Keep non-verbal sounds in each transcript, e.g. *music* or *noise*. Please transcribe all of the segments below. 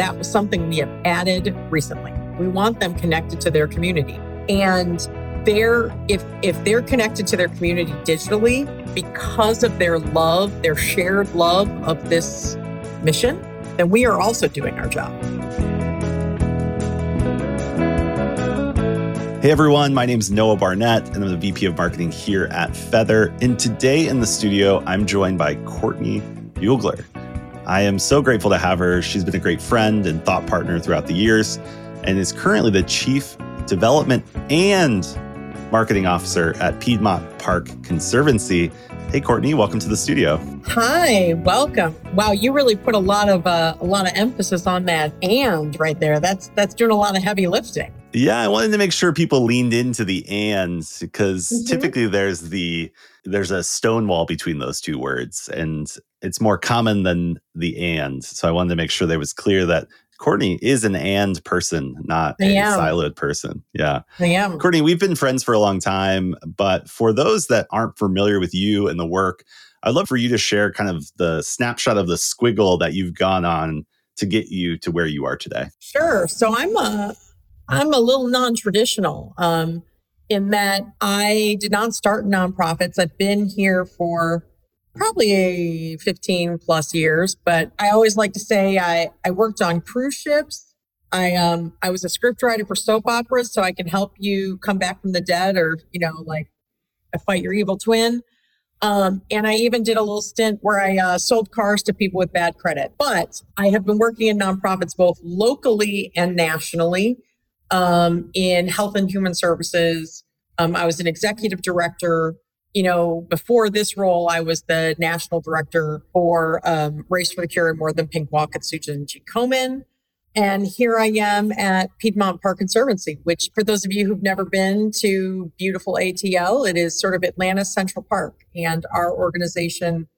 that was something we have added recently. We want them connected to their community. And they're if if they're connected to their community digitally because of their love, their shared love of this mission, then we are also doing our job. Hey everyone, my name is Noah Barnett, and I'm the VP of Marketing here at Feathr. And today in the studio, I'm joined by Courtney Bugler. I am so grateful to have her. She's been a great friend and thought partner throughout the years, and is currently the Chief Development and Marketing Officer at Piedmont Park Conservancy. Hey Courtney, welcome to the studio. Hi, welcome. Wow, you really put a lot of uh, a lot of emphasis on that and right there. That's that's doing a lot of heavy lifting. Yeah, I wanted to make sure people leaned into the ands because mm-hmm. typically there's the there's a stone wall between those two words and it's more common than the and. So I wanted to make sure that it was clear that Courtney is an and person, not a siloed person. Yeah. I am. Courtney, we've been friends for a long time, but for those that aren't familiar with you and the work, I'd love for you to share kind of the snapshot of the squiggle that you've gone on to get you to where you are today. Sure. So I'm a I'm a little non-traditional um, in that I did not start nonprofits. I've been here for probably 15 plus years, but I always like to say I, I worked on cruise ships. I um I was a scriptwriter for soap operas, so I can help you come back from the dead or, you know, like fight your evil twin. Um, and I even did a little stint where I uh, sold cars to people with bad credit. But I have been working in nonprofits both locally and nationally um, in health and human services. Um, I was an executive director. You know, before this role, I was the national director for um, Race for the Cure and More Than Pink Walk at Susan G. Komen. And here I am at Piedmont Park Conservancy, which, for those of you who've never been to beautiful ATL, it is sort of Atlanta's Central Park. And our organization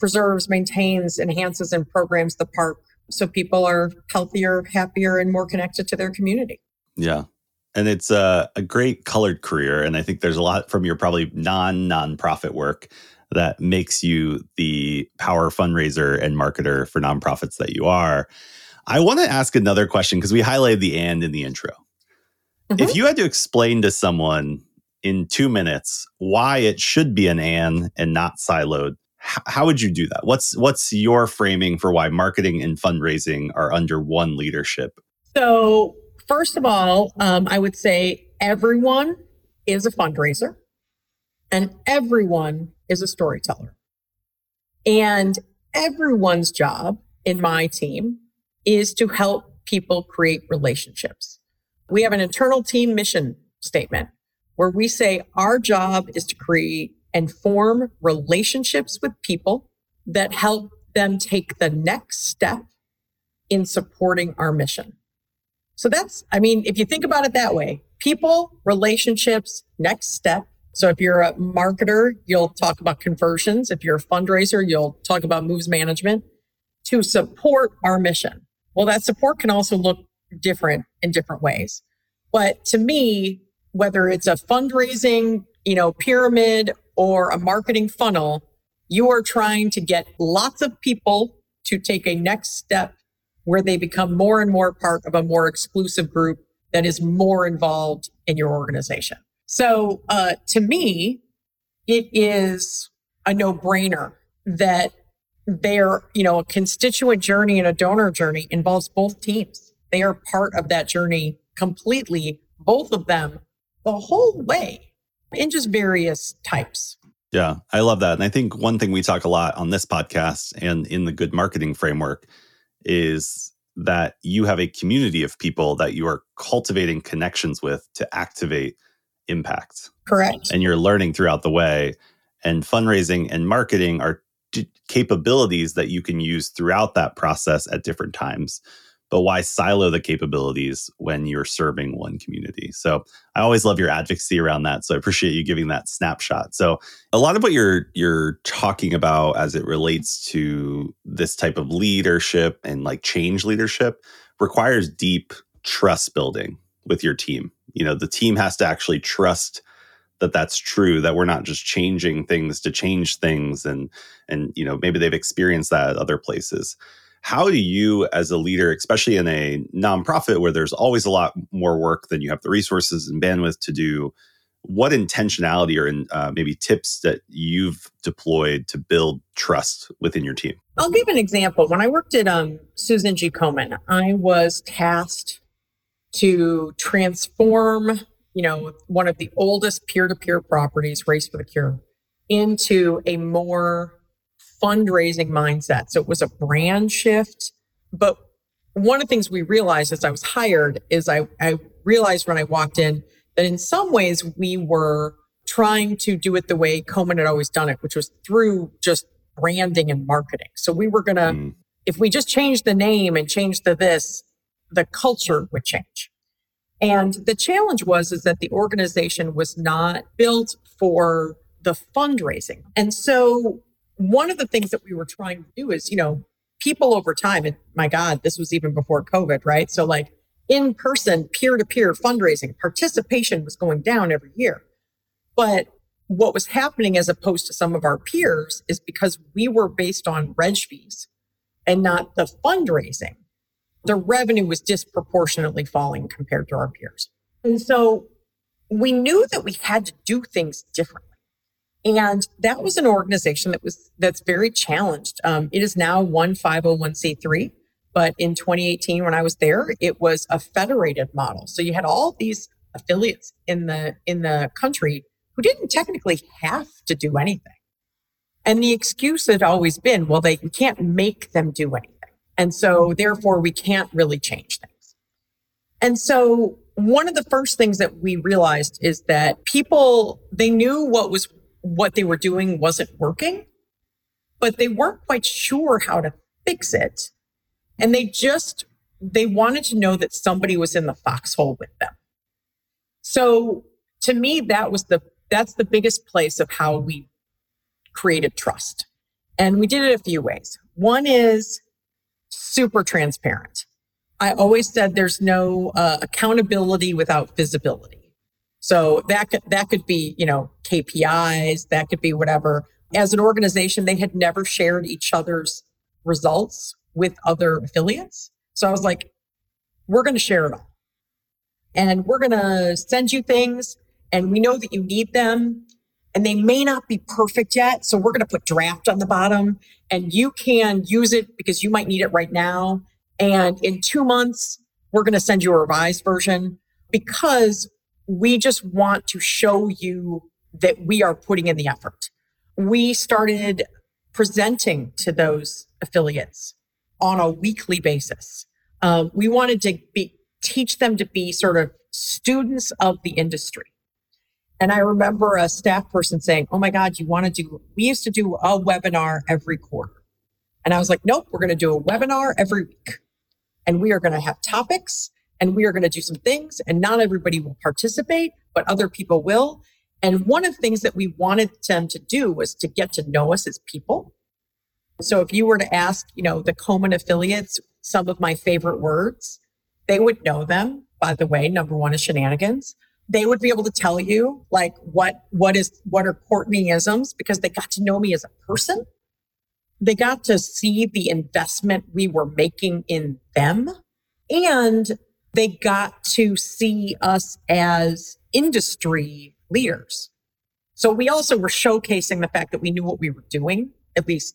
preserves, maintains, enhances, and programs the park so people are healthier, happier, and more connected to their community. Yeah. And it's a, a great colored career. And I think there's a lot from your probably non nonprofit work that makes you the power fundraiser and marketer for nonprofits that you are. I want to ask another question because we highlighted the and in the intro. Mm-hmm. If you had to explain to someone in two minutes why it should be an and and not siloed, how would you do that? What's what's your framing for why marketing and fundraising are under one leadership? So First of all, um, I would say everyone is a fundraiser and everyone is a storyteller. And everyone's job in my team is to help people create relationships. We have an internal team mission statement where we say our job is to create and form relationships with people that help them take the next step in supporting our mission. So that's, I mean, if you think about it that way, people, relationships, next step. So if you're a marketer, you'll talk about conversions. If you're a fundraiser, you'll talk about moves management to support our mission. Well, that support can also look different in different ways. But to me, whether it's a fundraising, you know, pyramid or a marketing funnel, you are trying to get lots of people to take a next step where they become more and more part of a more exclusive group that is more involved in your organization. So uh, to me, it is a no brainer that their, you know, a constituent journey and a donor journey involves both teams. They are part of that journey completely, both of them, the whole way in just various types. Yeah, I love that. And I think one thing we talk a lot on this podcast and in the good marketing framework is that you have a community of people that you are cultivating connections with to activate impact. Correct. And you're learning throughout the way. And fundraising and marketing are d- capabilities that you can use throughout that process at different times but why silo the capabilities when you're serving one community? So I always love your advocacy around that. So I appreciate you giving that snapshot. So a lot of what you're you're talking about as it relates to this type of leadership and like change leadership requires deep trust building with your team. You know, the team has to actually trust that that's true that we're not just changing things to change things and and you know maybe they've experienced that at other places How do you, as a leader, especially in a nonprofit where there's always a lot more work than you have the resources and bandwidth to do, what intentionality or uh, maybe tips that you've deployed to build trust within your team? I'll give an example. When I worked at um, Susan G. Komen, I was tasked to transform, you know, one of the oldest peer-to-peer properties, Race for the Cure, into a more fundraising mindset. So it was a brand shift. But one of the things we realized as I was hired is I, I realized when I walked in that in some ways we were trying to do it the way Komen had always done it, which was through just branding and marketing. So we were going to, mm. if we just changed the name and changed the this, the culture would change. And the challenge was is that the organization was not built for the fundraising. And so one of the things that we were trying to do is, you know, people over time, and my God, this was even before COVID, right? So like in person, peer to peer fundraising, participation was going down every year. But what was happening as opposed to some of our peers is because we were based on reg fees and not the fundraising, the revenue was disproportionately falling compared to our peers. And so we knew that we had to do things differently. And that was an organization that was that's very challenged. Um, it is now one 501c3, but in 2018, when I was there, it was a federated model. So you had all these affiliates in the in the country who didn't technically have to do anything. And the excuse had always been, well, they can't make them do anything. And so therefore we can't really change things. And so one of the first things that we realized is that people they knew what was what they were doing wasn't working, but they weren't quite sure how to fix it. And they just, they wanted to know that somebody was in the foxhole with them. So to me, that was the, that's the biggest place of how we created trust. And we did it a few ways. One is super transparent. I always said there's no uh, accountability without visibility. So that could, that could be, you know, KPIs, that could be whatever. As an organization, they had never shared each other's results with other affiliates. So I was like, we're going to share it all. And we're going to send you things and we know that you need them and they may not be perfect yet. So we're going to put draft on the bottom and you can use it because you might need it right now. And in two months, we're going to send you a revised version because we just want to show you that we are putting in the effort. We started presenting to those affiliates on a weekly basis. Um, we wanted to be, teach them to be sort of students of the industry. And I remember a staff person saying, Oh my God, you want to do, we used to do a webinar every quarter. And I was like, Nope, we're going to do a webinar every week. And we are going to have topics and we are going to do some things and not everybody will participate, but other people will. And one of the things that we wanted them to do was to get to know us as people. So if you were to ask, you know, the Komen affiliates some of my favorite words, they would know them. By the way, number one is shenanigans. They would be able to tell you like what what is what are Courtneyisms because they got to know me as a person. They got to see the investment we were making in them. And they got to see us as industry leaders. So we also were showcasing the fact that we knew what we were doing, at least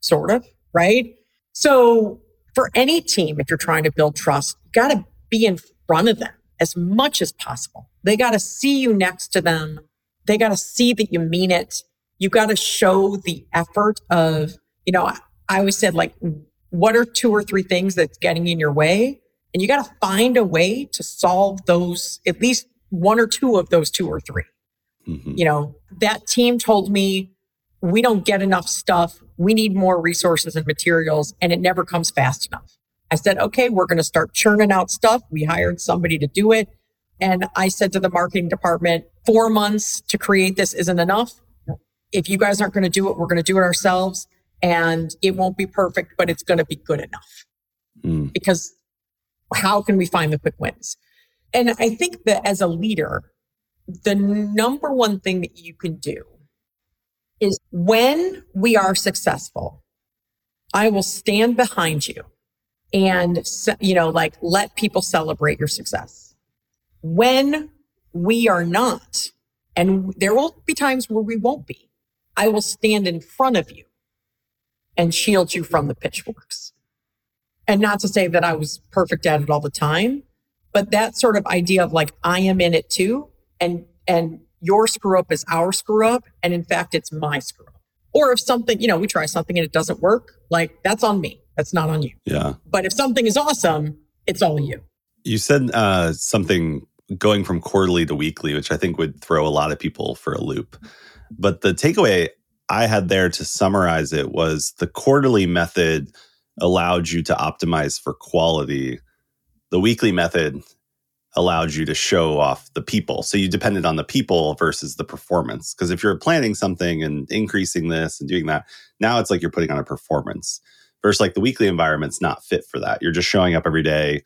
sort of, right? So for any team, if you're trying to build trust, you got to be in front of them as much as possible. They got to see you next to them. They got to see that you mean it. You got to show the effort of, you know, I always said, like, what are two or three things that's getting in your way? And you got to find a way to solve those, at least one or two of those two or 3 mm-hmm. You know, that team told me we don't get enough stuff. We need more resources and materials, and it never comes fast enough. I said, okay, we're going to start churning out stuff. We hired somebody to do it. And I said to the marketing department, four months to create this isn't enough. If you guys aren't going to do it, we're going to do it ourselves. And it won't be perfect, but it's going to be good enough. Mm. Because how can we find the quick wins? And I think that as a leader, the number one thing that you can do is when we are successful, I will stand behind you and, you know, like let people celebrate your success. When we are not, and there will be times where we won't be, I will stand in front of you and shield you from the pitchforks. And not to say that I was perfect at it all the time, but that sort of idea of like, I am in it too. And, and your screw up is our screw up. And in fact, it's my screw up. Or if something, you know, we try something and it doesn't work, like that's on me. That's not on you. Yeah. But if something is awesome, it's all you. You said uh, something going from quarterly to weekly, which I think would throw a lot of people for a loop. But the takeaway I had there to summarize it was the quarterly method allowed you to optimize for quality. The weekly method allowed you to show off the people. So you depended on the people versus the performance. Because if you're planning something and increasing this and doing that, now it's like you're putting on a performance versus like the weekly environment's not fit for that. You're just showing up every day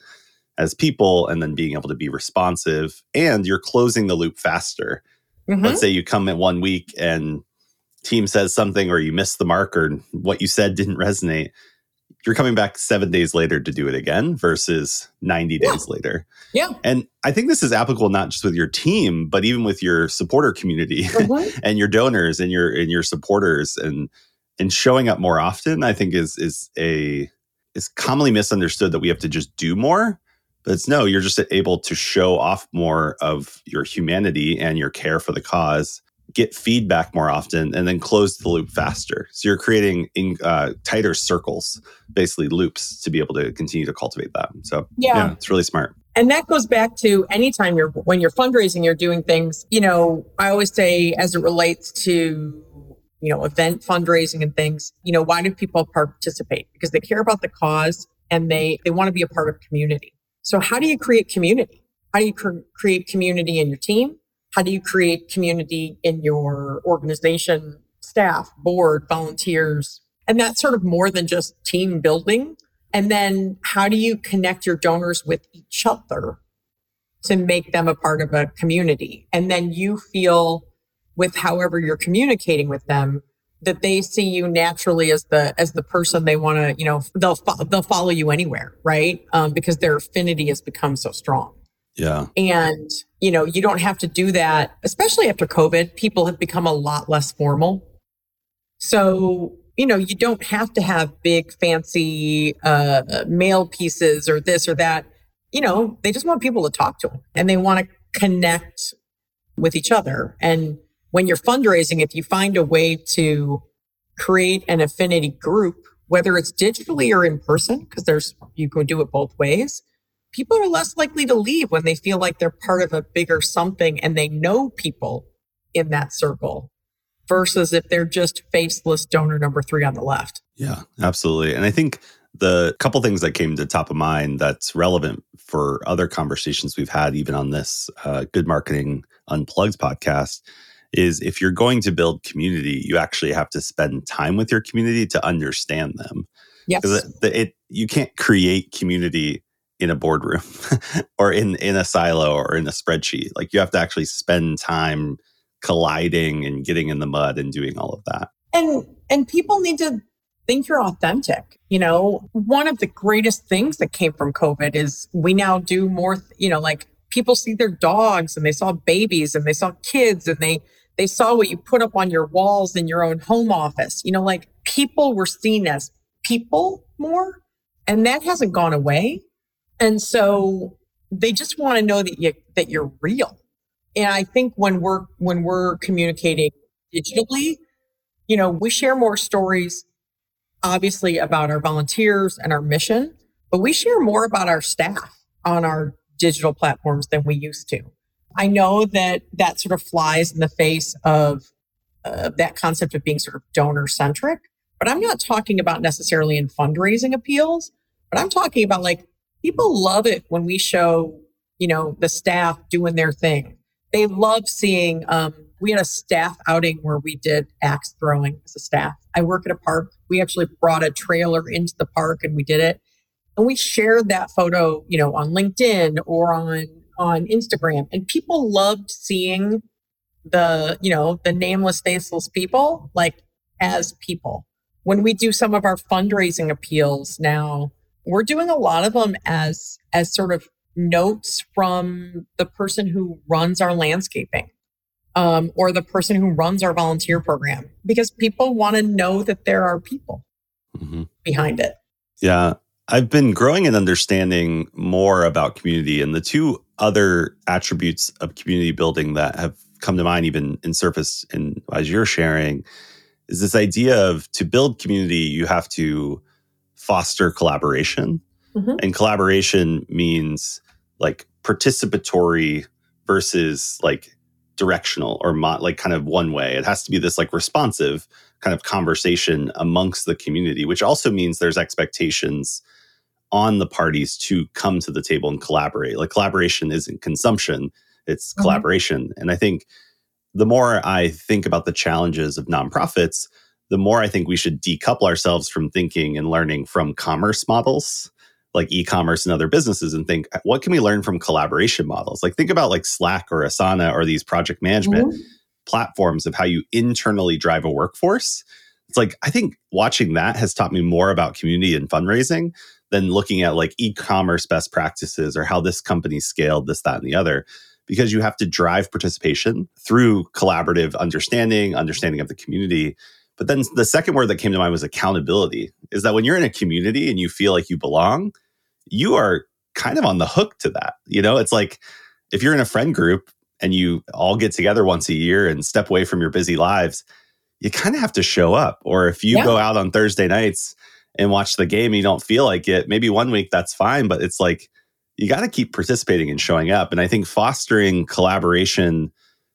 as people and then being able to be responsive and you're closing the loop faster. Mm-hmm. Let's say you come in one week and team says something or you miss the mark or what you said didn't resonate you're coming back seven days later to do it again versus 90 days yeah. later. Yeah. And I think this is applicable not just with your team, but even with your supporter community *laughs* and your donors and your and your supporters and and showing up more often, I think is is a is commonly misunderstood that we have to just do more. But it's no, you're just able to show off more of your humanity and your care for the cause get feedback more often and then close the loop faster. So you're creating in, uh, tighter circles, basically loops to be able to continue to cultivate that. So yeah. yeah, it's really smart. And that goes back to anytime you're when you're fundraising, you're doing things, you know, I always say as it relates to you know, event fundraising and things, you know, why do people participate? Because they care about the cause and they they want to be a part of community. So how do you create community? How do you cr- create community in your team? How do you create community in your organization, staff, board, volunteers? And that's sort of more than just team building. And then how do you connect your donors with each other to make them a part of a community? And then you feel with however you're communicating with them that they see you naturally as the as the person they want to you know they'll they'll follow you anywhere right um, because their affinity has become so strong yeah. And, you know, you don't have to do that, especially after COVID. People have become a lot less formal. So, you know, you don't have to have big, fancy uh, mail pieces or this or that. You know, they just want people to talk to them and they want to connect with each other. And when you're fundraising, if you find a way to create an affinity group, whether it's digitally or in person, because there's, you can do it both ways people are less likely to leave when they feel like they're part of a bigger something and they know people in that circle versus if they're just faceless donor number three on the left. Yeah, absolutely. And I think the couple things that came to top of mind that's relevant for other conversations we've had, even on this uh, Good Marketing Unplugged podcast, is if you're going to build community, you actually have to spend time with your community to understand them. Yes. It, it, you can't create community in a boardroom *laughs* or in in a silo or in a spreadsheet. Like you have to actually spend time colliding and getting in the mud and doing all of that. And and people need to think you're authentic. You know, one of the greatest things that came from COVID is we now do more, you know, like people see their dogs and they saw babies and they saw kids and they they saw what you put up on your walls in your own home office. You know, like people were seen as people more and that hasn't gone away. And so they just want to know that you that you're real. And I think when we're when we're communicating digitally, you know, we share more stories obviously about our volunteers and our mission, but we share more about our staff on our digital platforms than we used to. I know that that sort of flies in the face of uh, that concept of being sort of donor centric, but I'm not talking about necessarily in fundraising appeals, but I'm talking about like people love it when we show, you know, the staff doing their thing. They love seeing, um, we had a staff outing where we did axe throwing as a staff. I work at a park. We actually brought a trailer into the park and we did it. And we shared that photo, you know, on LinkedIn or on on Instagram. And people loved seeing the, you know, the nameless, faceless people like as people when we do some of our fundraising appeals now, we're doing a lot of them as as sort of notes from the person who runs our landscaping um, or the person who runs our volunteer program because people want to know that there are people mm-hmm. behind it. Yeah. I've been growing and understanding more about community and the two other attributes of community building that have come to mind even in surface and as you're sharing is this idea of to build community you have to foster collaboration mm-hmm. and collaboration means like participatory versus like directional or mo- like kind of one way. It has to be this like responsive kind of conversation amongst the community, which also means there's expectations on the parties to come to the table and collaborate. Like collaboration isn't consumption, it's mm-hmm. collaboration. And I think the more I think about the challenges of nonprofits, the more I think we should decouple ourselves from thinking and learning from commerce models like e-commerce and other businesses and think what can we learn from collaboration models like think about like slack or asana or these project management mm-hmm. platforms of how you internally drive a workforce it's like i think watching that has taught me more about community and fundraising than looking at like e-commerce best practices or how this company scaled this that and the other because you have to drive participation through collaborative understanding understanding of the community but then the second word that came to mind was accountability is that when you're in a community and you feel like you belong you are kind of on the hook to that. You know, it's like if you're in a friend group and you all get together once a year and step away from your busy lives, you kind of have to show up. Or if you yeah. go out on Thursday nights and watch the game and you don't feel like it, maybe one week that's fine, but it's like you got to keep participating and showing up. And I think fostering collaboration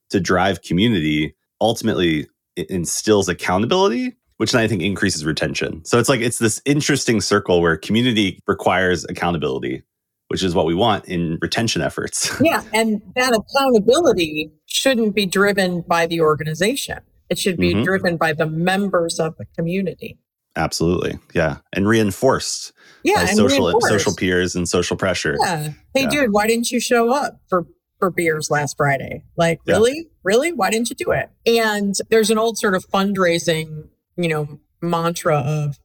to drive community ultimately instills accountability which then I think increases retention. So it's like it's this interesting circle where community requires accountability, which is what we want in retention efforts. *laughs* Yeah. And that accountability shouldn't be driven by the organization, it should be mm-hmm. driven by the members of the community. Absolutely. Yeah. And reinforced yeah, by social reinforced. social peers and social pressure. Yeah. Hey yeah. dude, why didn't you show up for for beers last Friday? Like, yeah. really? Really? Why didn't you do it? And there's an old sort of fundraising you know, mantra of,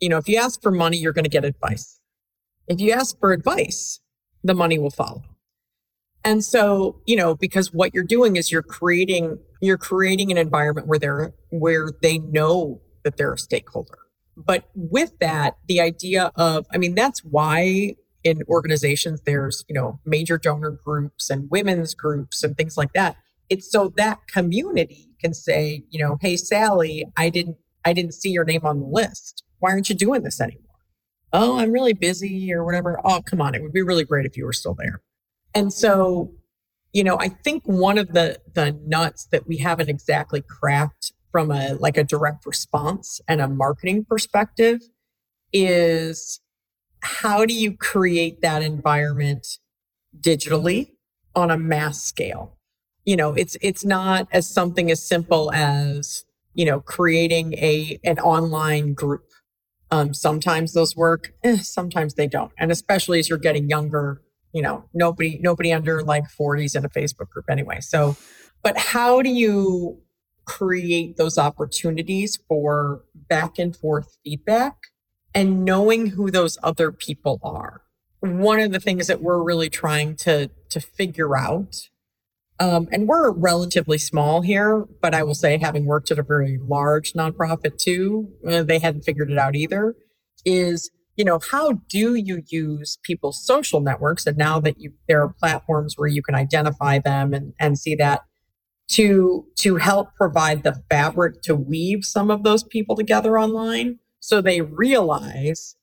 you know, if you ask for money, you're going to get advice. If you ask for advice, the money will follow. And so, you know, because what you're doing is you're creating you're creating an environment where they're where they know that they're a stakeholder. But with that, the idea of, I mean, that's why in organizations there's, you know, major donor groups and women's groups and things like that. It's so that community can say, you know, hey Sally, I didn't I didn't see your name on the list. Why aren't you doing this anymore? Oh, I'm really busy or whatever. Oh, come on. It would be really great if you were still there. And so, you know, I think one of the the nuts that we haven't exactly cracked from a like a direct response and a marketing perspective is how do you create that environment digitally on a mass scale? You know, it's it's not as something as simple as you know, creating a an online group. Um, sometimes those work, eh, sometimes they don't. And especially as you're getting younger, you know, nobody nobody under like 40s in a Facebook group anyway. So, but how do you create those opportunities for back and forth feedback and knowing who those other people are? One of the things that we're really trying to to figure out um, and we're relatively small here, but I will say, having worked at a very large nonprofit too, uh, they hadn't figured it out either. Is you know how do you use people's social networks, and now that you there are platforms where you can identify them and and see that to to help provide the fabric to weave some of those people together online, so they realize,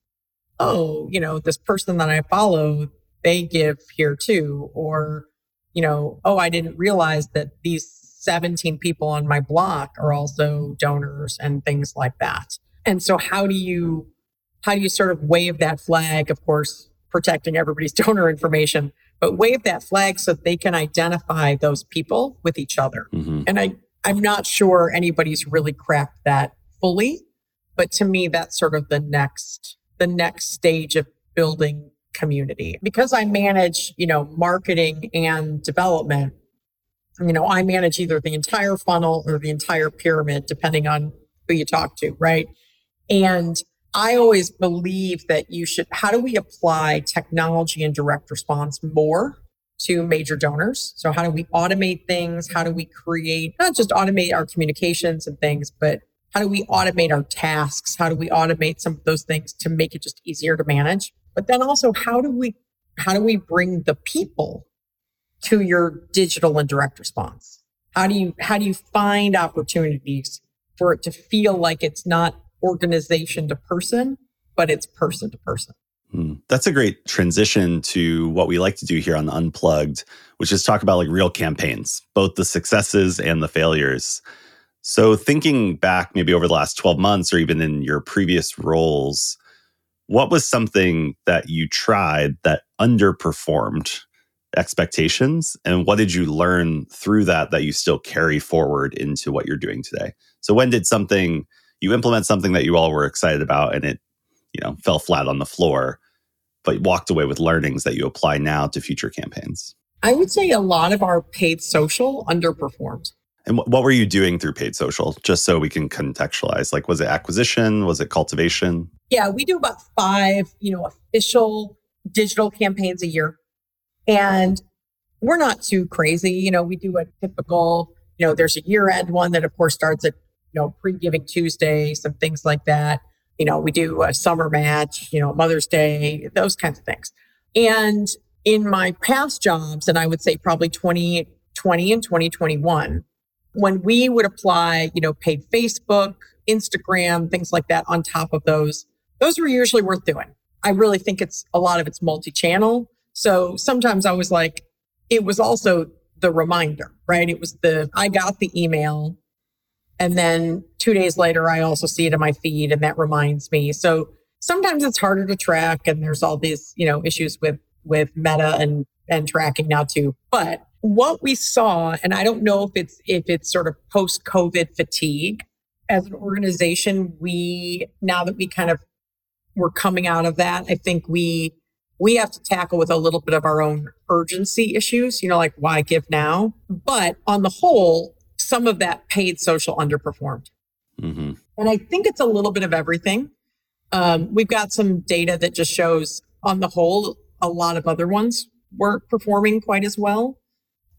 oh, you know, this person that I follow, they give here too, or you know, oh, I didn't realize that these 17 people on my block are also donors and things like that. And so how do you how do you sort of wave that flag, of course, protecting everybody's *laughs* donor information, but wave that flag so they can identify those people with each other. Mm-hmm. And I I'm not sure anybody's really cracked that fully, but to me that's sort of the next the next stage of building community. Because I manage, you know, marketing and development, you know, I manage either the entire funnel or the entire pyramid, depending on who you talk to, right? And I always believe that you should, how do we apply technology and direct response more to major donors? So, how do we automate things? How do we create, not just automate our communications and things, but how do we automate our tasks? How do we automate some of those things to make it just easier to manage? But then also, how do we, how do we bring the people to your digital and direct response? How do you, how do you find opportunities for it to feel like it's not organization to person, but it's person to person. Hmm. That's a great transition to what we like to do here on Unplugged, which is talk about like real campaigns, both the successes and the failures. So, thinking back maybe over the last 12 months or even in your previous roles, what was something that you tried that underperformed expectations? And what did you learn through that that you still carry forward into what you're doing today? So, when did something you implement something that you all were excited about and it you know fell flat on the floor but walked away with learnings that you apply now to future campaigns i would say a lot of our paid social underperformed and what were you doing through paid social just so we can contextualize like was it acquisition was it cultivation yeah we do about five you know official digital campaigns a year and we're not too crazy you know we do a typical you know there's a year end one that of course starts at you know, pre-giving Tuesday, some things like that. You know, we do a summer match, you know, Mother's Day, those kinds of things. And in my past jobs, and I would say probably 2020 and 2021, when we would apply, you know, paid Facebook, Instagram, things like that on top of those, those were usually worth doing. I really think it's a lot of it's multi-channel. So sometimes I was like, it was also the reminder, right? It was the, I got the email and then two days later, I also see it in my feed and that reminds me. So sometimes it's harder to track and there's all these, you know, issues with, with meta and, and tracking now too. But what we saw, and I don't know if it's, if it's sort of post COVID fatigue as an organization, we, now that we kind of we're coming out of that, I think we, we have to tackle with a little bit of our own urgency issues, you know, like why give now? But on the whole, some of that paid social underperformed. Mm-hmm. And I think it's a little bit of everything. Um, we've got some data that just shows, on the whole, a lot of other ones weren't performing quite as well.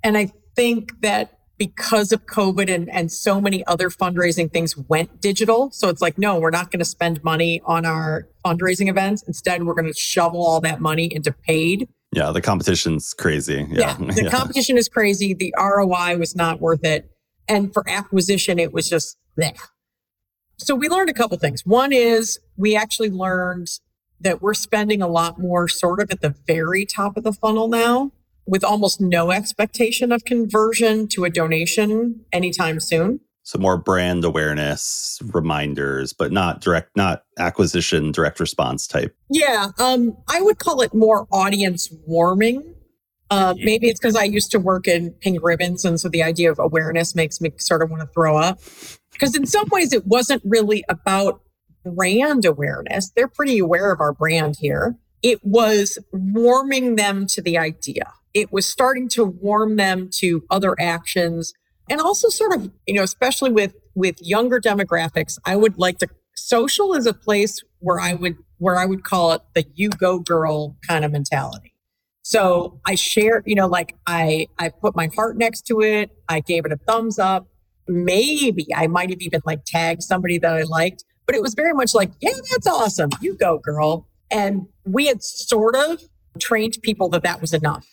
And I think that because of COVID and, and so many other fundraising things went digital. So it's like, no, we're not going to spend money on our fundraising events. Instead, we're going to shovel all that money into paid. Yeah, the competition's crazy. Yeah, yeah the *laughs* yeah. competition is crazy. The ROI was not worth it. And for acquisition, it was just there. So we learned a couple things. One is we actually learned that we're spending a lot more sort of at the very top of the funnel now with almost no expectation of conversion to a donation anytime soon. So more brand awareness, reminders, but not direct, not acquisition, direct response type. Yeah, um, I would call it more audience warming uh, maybe it's because I used to work in pink ribbons. And so the idea of awareness makes me sort of want to throw up. Because in some ways, it wasn't really about brand awareness. They're pretty aware of our brand here. It was warming them to the idea. It was starting to warm them to other actions and also sort of, you know, especially with with younger demographics, I would like to social is a place where I would where I would call it the you go girl kind of mentality. So I share you know, like I I put my heart next to it. I gave it a thumbs up. Maybe I might have even like tagged somebody that I liked, but it was very much like, yeah, that's awesome. You go, girl. And we had sort of trained people that that was enough.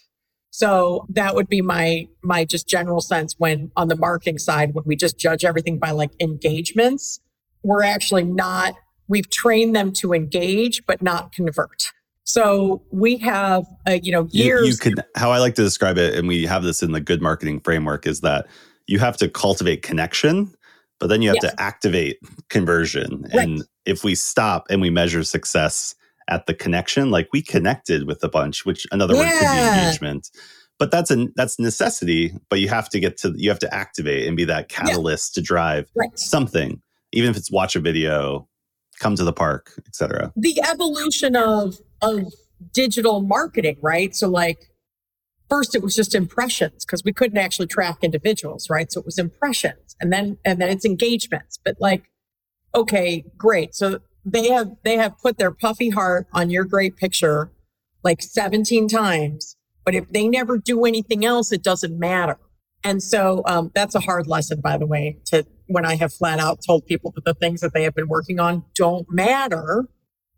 So that would be my my just general sense when on the marketing side when we just judge everything by like engagements, we're actually not we've trained them to engage but not convert. So we have, uh, you know, years. You, you could, how I like to describe it, and we have this in the good marketing framework, is that you have to cultivate connection, but then you have yes. to activate conversion. Right. And if we stop and we measure success at the connection, like we connected with a bunch, which another yeah. word could be engagement. But that's a that's necessity. But you have to get to you have to activate and be that catalyst yeah. to drive right. something, even if it's watch a video, come to the park, etc. The evolution of of digital marketing, right? So like first it was just impressions because we couldn't actually track individuals, right? So it was impressions and then and then it's engagements. But like, okay, great. So they have they have put their puffy heart on your great picture like 17 times but if they never do anything else it doesn't matter. And so um, that's a hard lesson by the way to when i have flat out told people that the things that they have been working on don't matter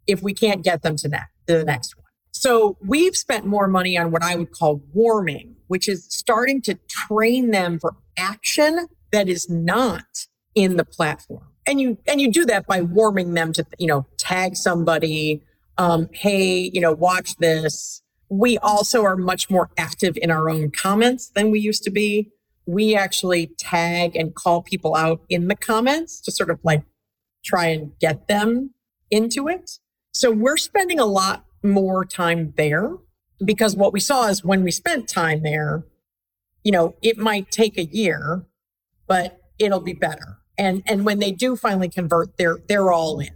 if we can't get them to, ne- to the next one. So we've spent more money on what i would call warming which is starting to train them for action that is not in the platform and you and you do that by warming them to you know tag somebody um, hey you know watch this. We also are much more active in our own comments than we used to be. We actually tag and call people out in the comments to sort of like try and get them into it. So we're spending a lot more time there because what we saw is when we spent time there you know it might take a year but it'll be better and and when they do finally convert they're they're all in.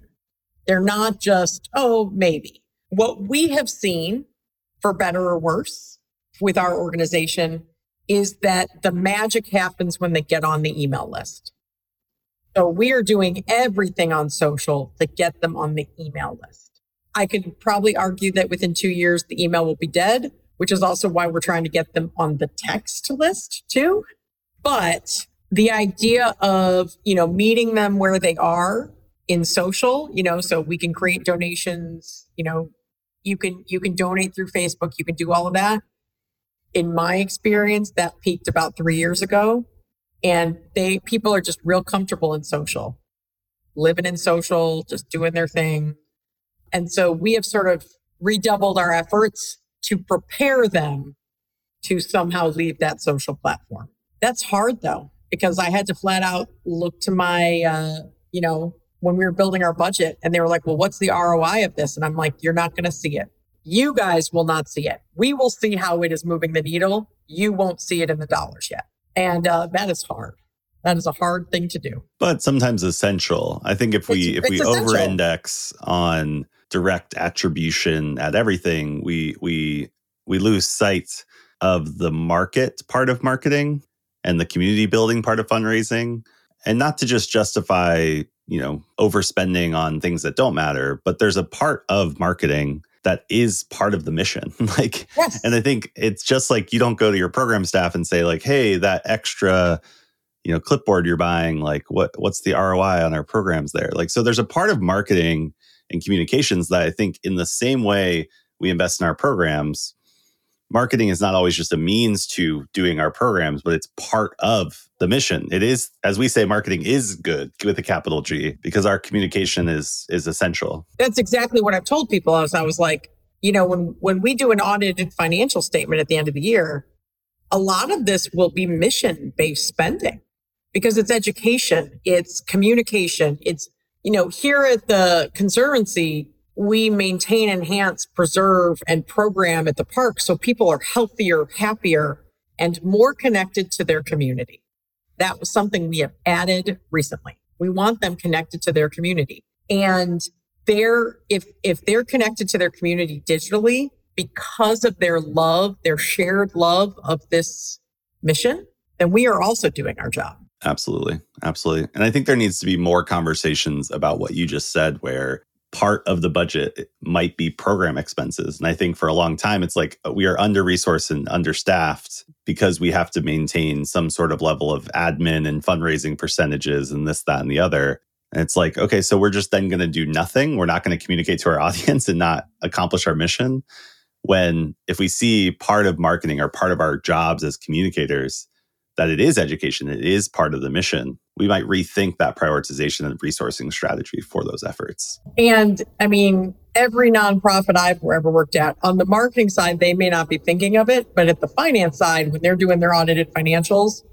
They're not just oh maybe. What we have seen for better or worse with our organization is that the magic happens when they get on the email list. So we are doing everything on social to get them on the email list. I could probably argue that within two years the email will be dead which is also why we're trying to get them on the text list too. But the idea of you know meeting them where they are in social you know so we can create donations you know you can you can donate through facebook you can do all of that. In my experience that peaked about three years ago and they people are just real comfortable in social living in social just doing their thing. And so we have sort of redoubled our efforts to prepare them to somehow leave that social platform. That's hard though because I had to flat out look to my, uh, you know, when we were building our budget and they were like, well, what's the ROI of this? And I'm like, you're not going to see it. You guys will not see it. We will see how it is moving the needle. You won't see it in the dollars yet. And uh, that is hard. That is a hard thing to do. But sometimes essential. I think if we it's, if we over index on direct attribution at everything, we we we lose sight of the market part of marketing and the community building part of fundraising. And not to just justify you know overspending on things that don't matter but there's a part of marketing that is part of the mission. *laughs* Like yes. and i think it's just like you don't go to your program staff and say like hey that extra you know clipboard you're buying like what what's the roi on our programs there? Like so there's a part of marketing and communications that i think in the same way we invest in our programs marketing is not always just a means to doing our programs, but it's part of the mission. It is, as we say, marketing is good with a capital G because our communication is is essential. That's exactly what I've told people. As I was like, you know, when when we do an audited financial statement at the end of the year, a lot of this will be mission based spending because it's education, it's communication, it's you know, here at the conservancy, we maintain, enhance, preserve, and program at the park so people are healthier, happier, and more connected to their community. That was something we have added recently. We want them connected to their community. And they're, if, if they're connected to their community digitally because of their love, their shared love of this mission, then we are also doing our job. Absolutely. Absolutely. And I think there needs to be more conversations about what you just said, where part of the budget might be program expenses. And I think for a long time, it's like uh, we are under resourced and understaffed because we have to maintain some sort of level of admin and fundraising percentages and this, that, and the other. And it's like, okay, so we're just then going to do nothing. We're not going to communicate to our *laughs* audience and not accomplish our mission. When if we see part of marketing or part of our jobs as communicators that it is education, it is part of the mission, we might rethink that prioritization and resourcing strategy for those efforts. And I mean, every nonprofit I've ever worked at, on the marketing side, they may not be thinking of it, but at the finance side, when they're doing their audited financials,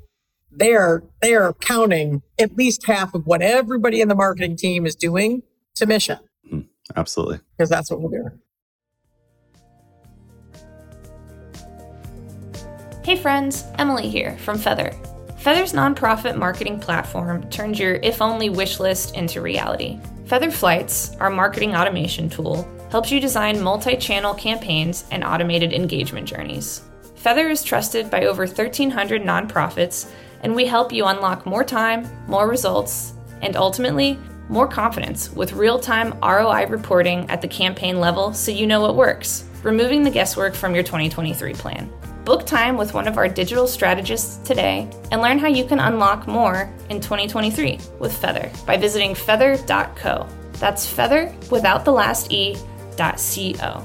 they're they're counting at least half of what everybody in the marketing team is doing to mission. Mm, absolutely. Because that's what we're doing. Hey friends, Emily here from Feathr. Feathr's nonprofit marketing platform turns your if only wish list into reality. Feathr Flights, our marketing automation tool, helps you design multi channel campaigns and automated engagement journeys. Feathr is trusted by over 1,300 nonprofits, and we help you unlock more time, more results, and ultimately, more confidence with real time ROI reporting at the campaign level so you know what works, removing the guesswork from your 2023 plan. Book time with one of our digital strategists today and learn how you can unlock more in 2023 with Feathr by visiting feathr.co. That's feather without the last E dot co.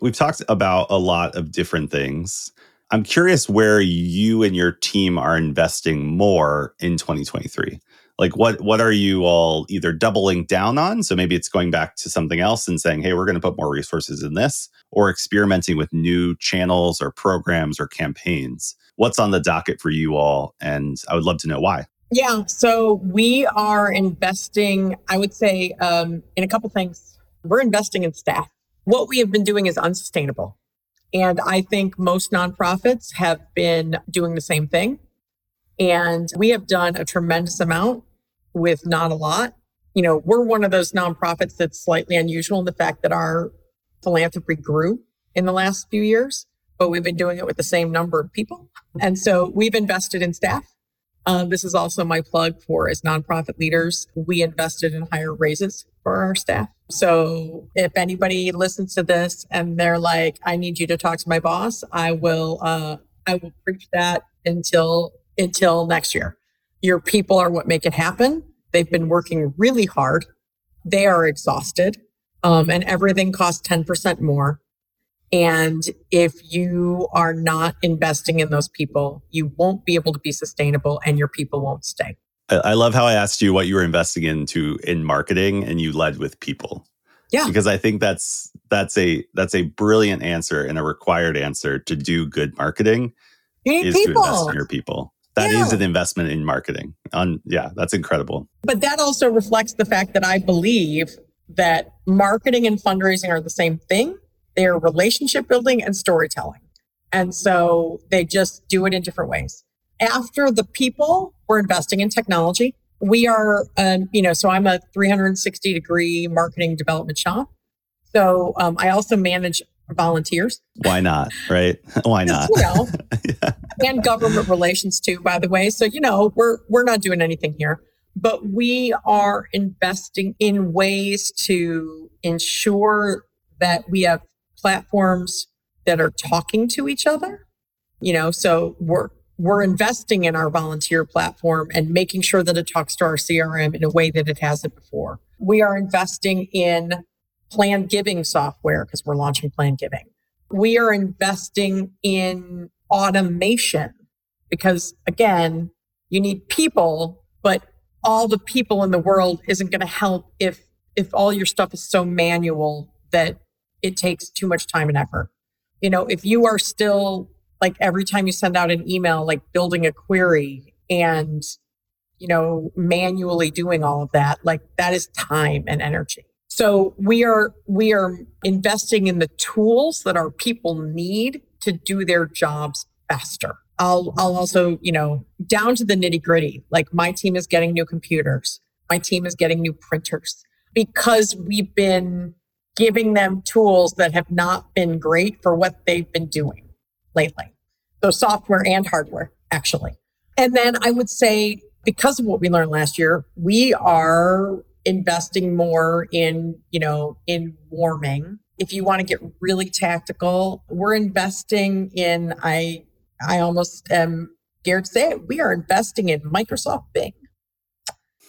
We've talked about a lot of different things. I'm curious where you and your team are investing more in 2023. Like what what are you all either doubling down on? So maybe it's going back to something else and saying, "Hey, we're going to put more resources in this," or experimenting with new channels or programs or campaigns. What's on the docket for you all and I would love to know why. Yeah, so we are investing, I would say, um, in a couple things. We're investing in staff. What we have been doing is unsustainable. And I think most nonprofits have been doing the same thing. And we have done a tremendous amount with not a lot. You know, we're one of those nonprofits that's slightly unusual in the fact that our philanthropy grew in the last few years, but we've been doing it with the same number of people. And so we've invested in staff. Uh, this is also my plug for as nonprofit leaders. We invested in higher raises for our staff. So if anybody listens to this and they're like, I need you to talk to my boss, I will uh, I will preach that until until next year. Your people are what make it happen. They've been working really hard. They are exhausted. Um, and everything costs 10% more. And if you are not investing in those people, you won't be able to be sustainable and your people won't stay. I love how I asked you what you were investing into in marketing and you led with people. Yeah. Because I think that's that's a that's a brilliant answer and a required answer to do good marketing you need is people. to invest in your people. That Yeah. is an investment in marketing. On yeah, that's incredible. But that also reflects the fact that I believe that marketing and fundraising are the same thing. They are relationship building and storytelling. And so they just do it in different ways. After the people, we're investing in technology. We are, um, you know, so I'm a 360 degree marketing development shop. So um, I also manage volunteers. Why not? Right? *laughs* Why not? You know, *laughs* and government relations too, by the way. So, you know, we're we're not doing anything here, but we are investing in ways to ensure that we have platforms that are talking to each other. You know, so we're we're investing in our volunteer platform and making sure that it talks to our CRM in a way that it hasn't before. We are investing in plan giving software because we're launching plan giving. We are investing in automation because again, you need people, but all the people in the world isn't going to help if if all your stuff is so manual that it takes too much time and effort. You know, if you are still like every time you send out an email like building a query and you know manually doing all of that, like that is time and energy. So we are we are investing in the tools that our people need to do their jobs faster. I'll I'll also, you know, down to the nitty-gritty. Like my team is getting new computers. My team is getting new printers because we've been giving them tools that have not been great for what they've been doing lately. So software and hardware actually. And then I would say because of what we learned last year, we are investing more in, you know, in warming. If you want to get really tactical, we're investing in I I almost am scared to say it. We are investing in Microsoft Bing.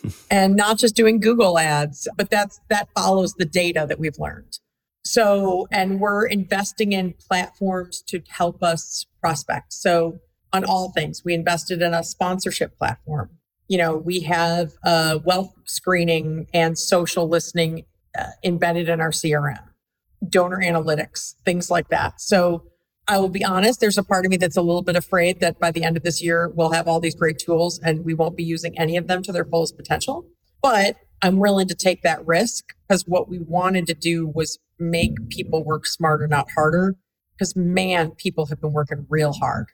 *laughs* and not just doing Google ads, but that's that follows the data that we've learned. So, and we're investing in platforms to help us prospect. So, on all things, we invested in a sponsorship platform. You know, we have uh, wealth screening and social listening uh, embedded in our CRM, donor analytics, things like that. So, I will be honest, there's a part of me that's a little bit afraid that by the end of this year, we'll have all these great tools and we won't be using any of them to their fullest potential. But I'm willing to take that risk because what we wanted to do was make people work smarter, not harder. Because man, people have been working real hard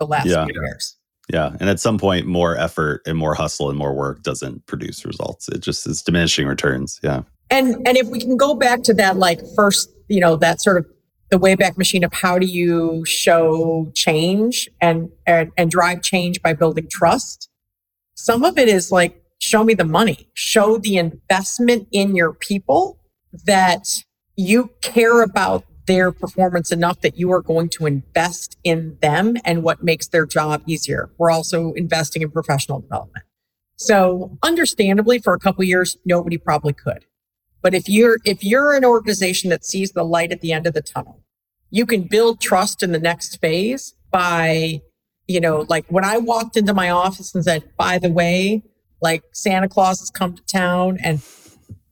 the last Yeah. few years. Yeah. And at some point, more effort and more hustle and more work doesn't produce results. It just is diminishing returns. Yeah. And and if we can go back to that like first, you know, that sort of the Wayback Machine of how do you show change and, and, and drive change by building trust. Some of it is like, show me the money, show the investment in your people that you care about their performance enough that you are going to invest in them and what makes their job easier. We're also investing in professional development. So understandably for a couple years, nobody probably could. But if you're, if you're an organization that sees the light at the end of the tunnel, you can build trust in the next phase by, you know, like when I walked into my office and said, by the way, like Santa Claus has come to town and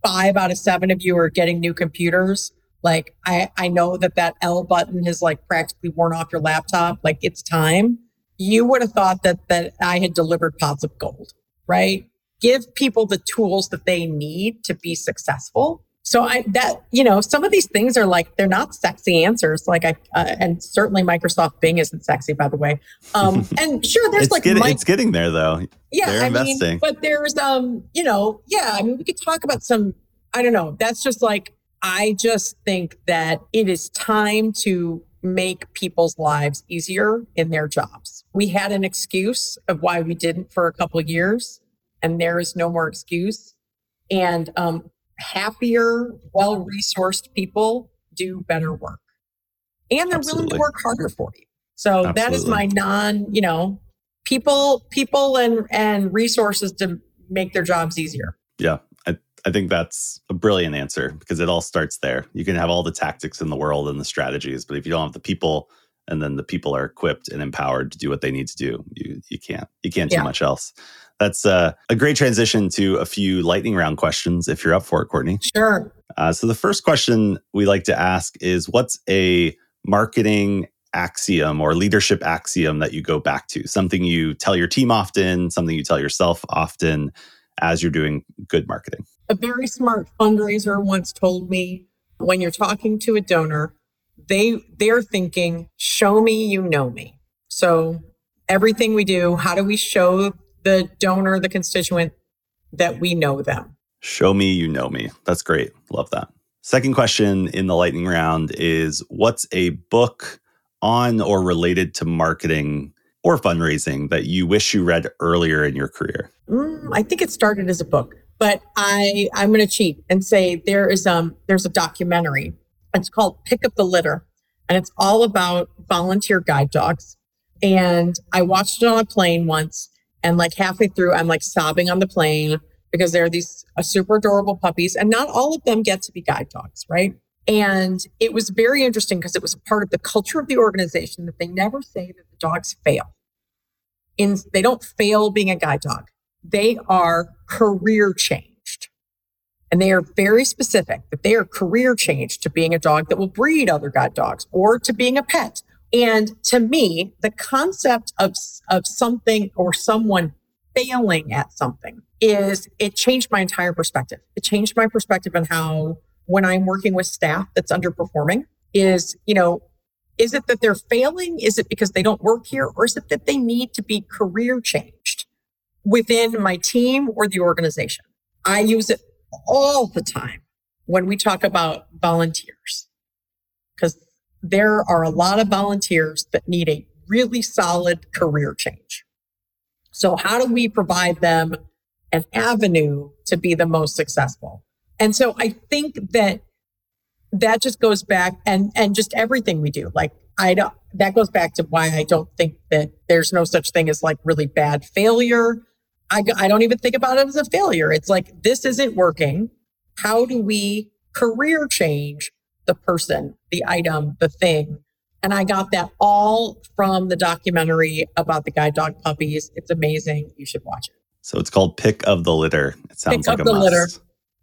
five out of seven of you are getting new computers. Like I, I know that that L button has like practically worn off your laptop. Like it's time. You would have thought that, that I had delivered pots of gold, right? Give people the tools that they need to be successful. So I that you know some of these things are like they're not sexy answers. Like I uh, and certainly Microsoft Bing isn't sexy, by the way. Um, *laughs* and sure, there's it's like getting, it's getting there though. Yeah, They're I investing. mean, but there's um, you know, yeah. I mean, we could talk about some. I don't know. That's just like I just think that it is time to make people's lives easier in their jobs. We had an excuse of why we didn't for a couple of years, and there is no more excuse. And um, happier, well resourced people do better work. And they're willing to work harder for you. So that is my non, you know, people, people and and resources to make their jobs easier. Yeah. I, think that's a brilliant answer because it all starts there. You can have all the tactics in the world and the strategies, but if you don't have the people and then the people are equipped and empowered to do what they need to do, you you can't you can't do Yeah. much else. That's uh, a great transition to a few lightning round questions if you're up for it, Courtney. Sure. Uh, so the first question we like to ask is what's a marketing axiom or leadership axiom that you go back to? Something you tell your team often, something you tell yourself often as you're doing good marketing. A very smart fundraiser once told me when you're talking to a donor, they they're thinking, show me you know me. So everything we do, how do we show the donor, the constituent that we know them? Show me you know me. That's great. Love that. Second question in the lightning round is what's a book on or related to marketing or fundraising that you wish you read earlier in your career? Mm, I think it started as a book, but I I'm going to cheat and say there is um there's a documentary. It's called Pick of the Litter, and it's all about volunteer guide dogs. And I watched it on a plane once, and like halfway through, I'm like sobbing on the plane because there are these uh, super adorable puppies, and not all of them get to be guide dogs, right? And it was very interesting because it was a part of the culture of the organization that they never say that the dogs fail. In they don't fail being a guide dog they are career changed. And they are very specific that they are career changed to being a dog that will breed other guide dogs or to being a pet. And to me, the concept of, of something or someone failing at something is it changed my entire perspective. It changed my perspective on how when I'm working with staff that's underperforming is, you know, is it that they're failing? Is it because they don't work here? Or is it that they need to be career changed? Within my team or the organization. I use it all the time when we talk about volunteers because there are a lot of volunteers that need a really solid career change. So how do we provide them an avenue to be the most successful? And so I think that that just goes back and and just everything we do. Like I don't that goes back to why I don't think that there's no such thing as like really bad failure. I, I don't even think about it as a failure. It's like, this isn't working. How do we career change the person, the item, the thing? And I got that all from the documentary about the guide dog puppies. It's amazing. You should watch it. So it's called Pick of the Litter. It sounds Pick like of a the must. Litter.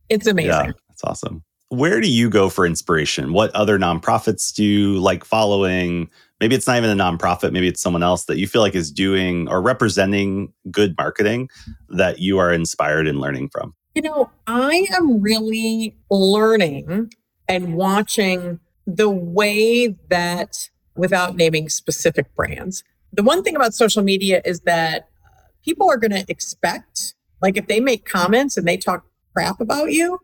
It's amazing. Yeah, that's awesome. Where do you go for inspiration? What other nonprofits do you like following? Maybe it's not even a nonprofit, maybe it's someone else that you feel like is doing or representing good marketing that you are inspired and learning from. You know, I am really learning and watching the way that, without naming specific brands, the one thing about social media is that uh, people are going to expect, like, if they make comments and they talk crap about you,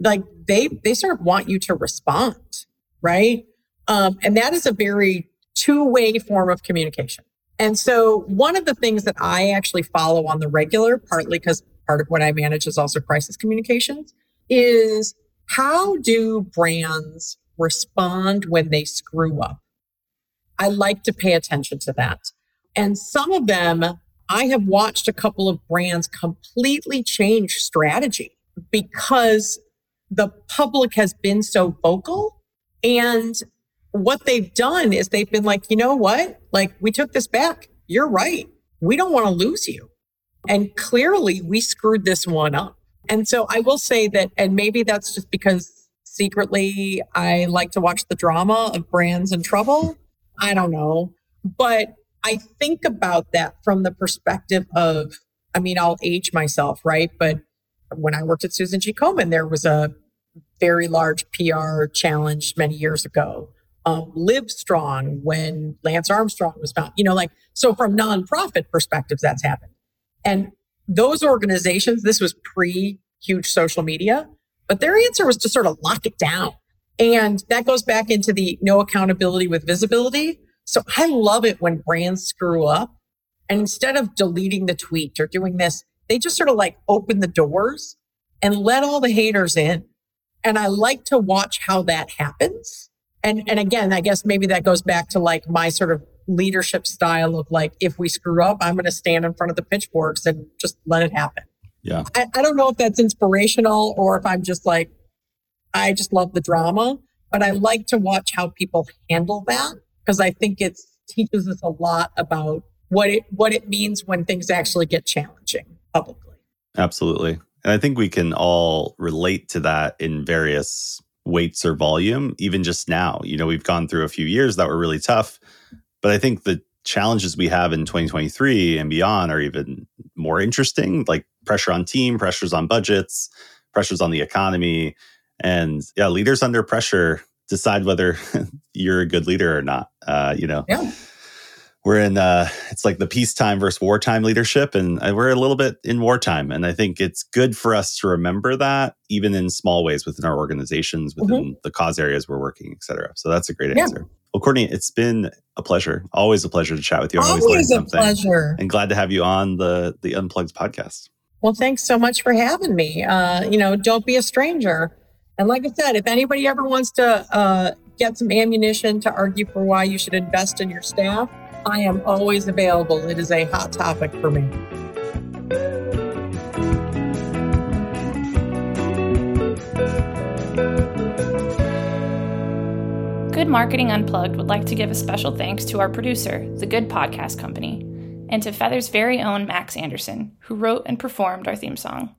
like they they sort of want you to respond, right? Um, and that is a very two way form of communication. And so one of the things that I actually follow on the regular, partly because part of what I manage is also crisis communications, is how do brands respond when they screw up? I like to pay attention to that. And some of them, I have watched a couple of brands completely change strategy because the public has been so vocal. And what they've done is they've been like, you know what? Like, we took this back. You're right. We don't want to lose you. And clearly, we screwed this one up. And so I will say that, and maybe that's just because secretly I like to watch the drama of brands in trouble. I don't know. But I think about that from the perspective of, I mean, I'll age myself, right? But when I worked at Susan G. Komen, there was a very large PR challenge many years ago. Um, Live Strong when Lance Armstrong was found, you know, like, so from nonprofit perspectives, that's happened. And those organizations, this was pre huge social media, but their answer was to sort of lock it down. And that goes back into the no accountability with visibility. So I love it when brands screw up and instead of deleting the tweet or doing this, they just sort of like open the doors and let all the haters in. And I like to watch how that happens. And, and again, I guess maybe that goes back to like my sort of leadership style of like, if we screw up, I'm going to stand in front of the pitchforks and just let it happen. Yeah. I, I don't know if that's inspirational or if I'm just like, I just love the drama, but I like to watch how people handle that because I think it teaches us a lot about what it what it means when things actually get challenging publicly. Absolutely. And I think we can all relate to that in various weights or volume, even just now. You know, we've gone through a few years that were really tough, but I think the challenges we have in 2023 and beyond are even more interesting, like pressure on team, pressures on budgets, pressures on the economy. And yeah, leaders under pressure decide whether *laughs* you're a good leader or not. Uh, you know, yeah. We're in, uh, it's like the peacetime versus wartime leadership. And uh, we're a little bit in wartime. And I think it's good for us to remember that even in small ways within our organizations, within mm-hmm. the cause areas we're working, etc. So that's a great yeah. answer. Well, Courtney, it's been a pleasure. Always a pleasure to chat with you. I always, always a something. pleasure. And glad to have you on the the Unplugged podcast. Well, thanks so much for having me. Uh, you know, don't be a stranger. And like I said, if anybody ever wants to uh, get some ammunition to argue for why you should invest in your staff, I am always available. It is a hot topic for me. Good Marketing Unplugged would like to give a special thanks to our producer, The Good Podcast Company, and to Feathr's very own Max Anderson, who wrote and performed our theme song.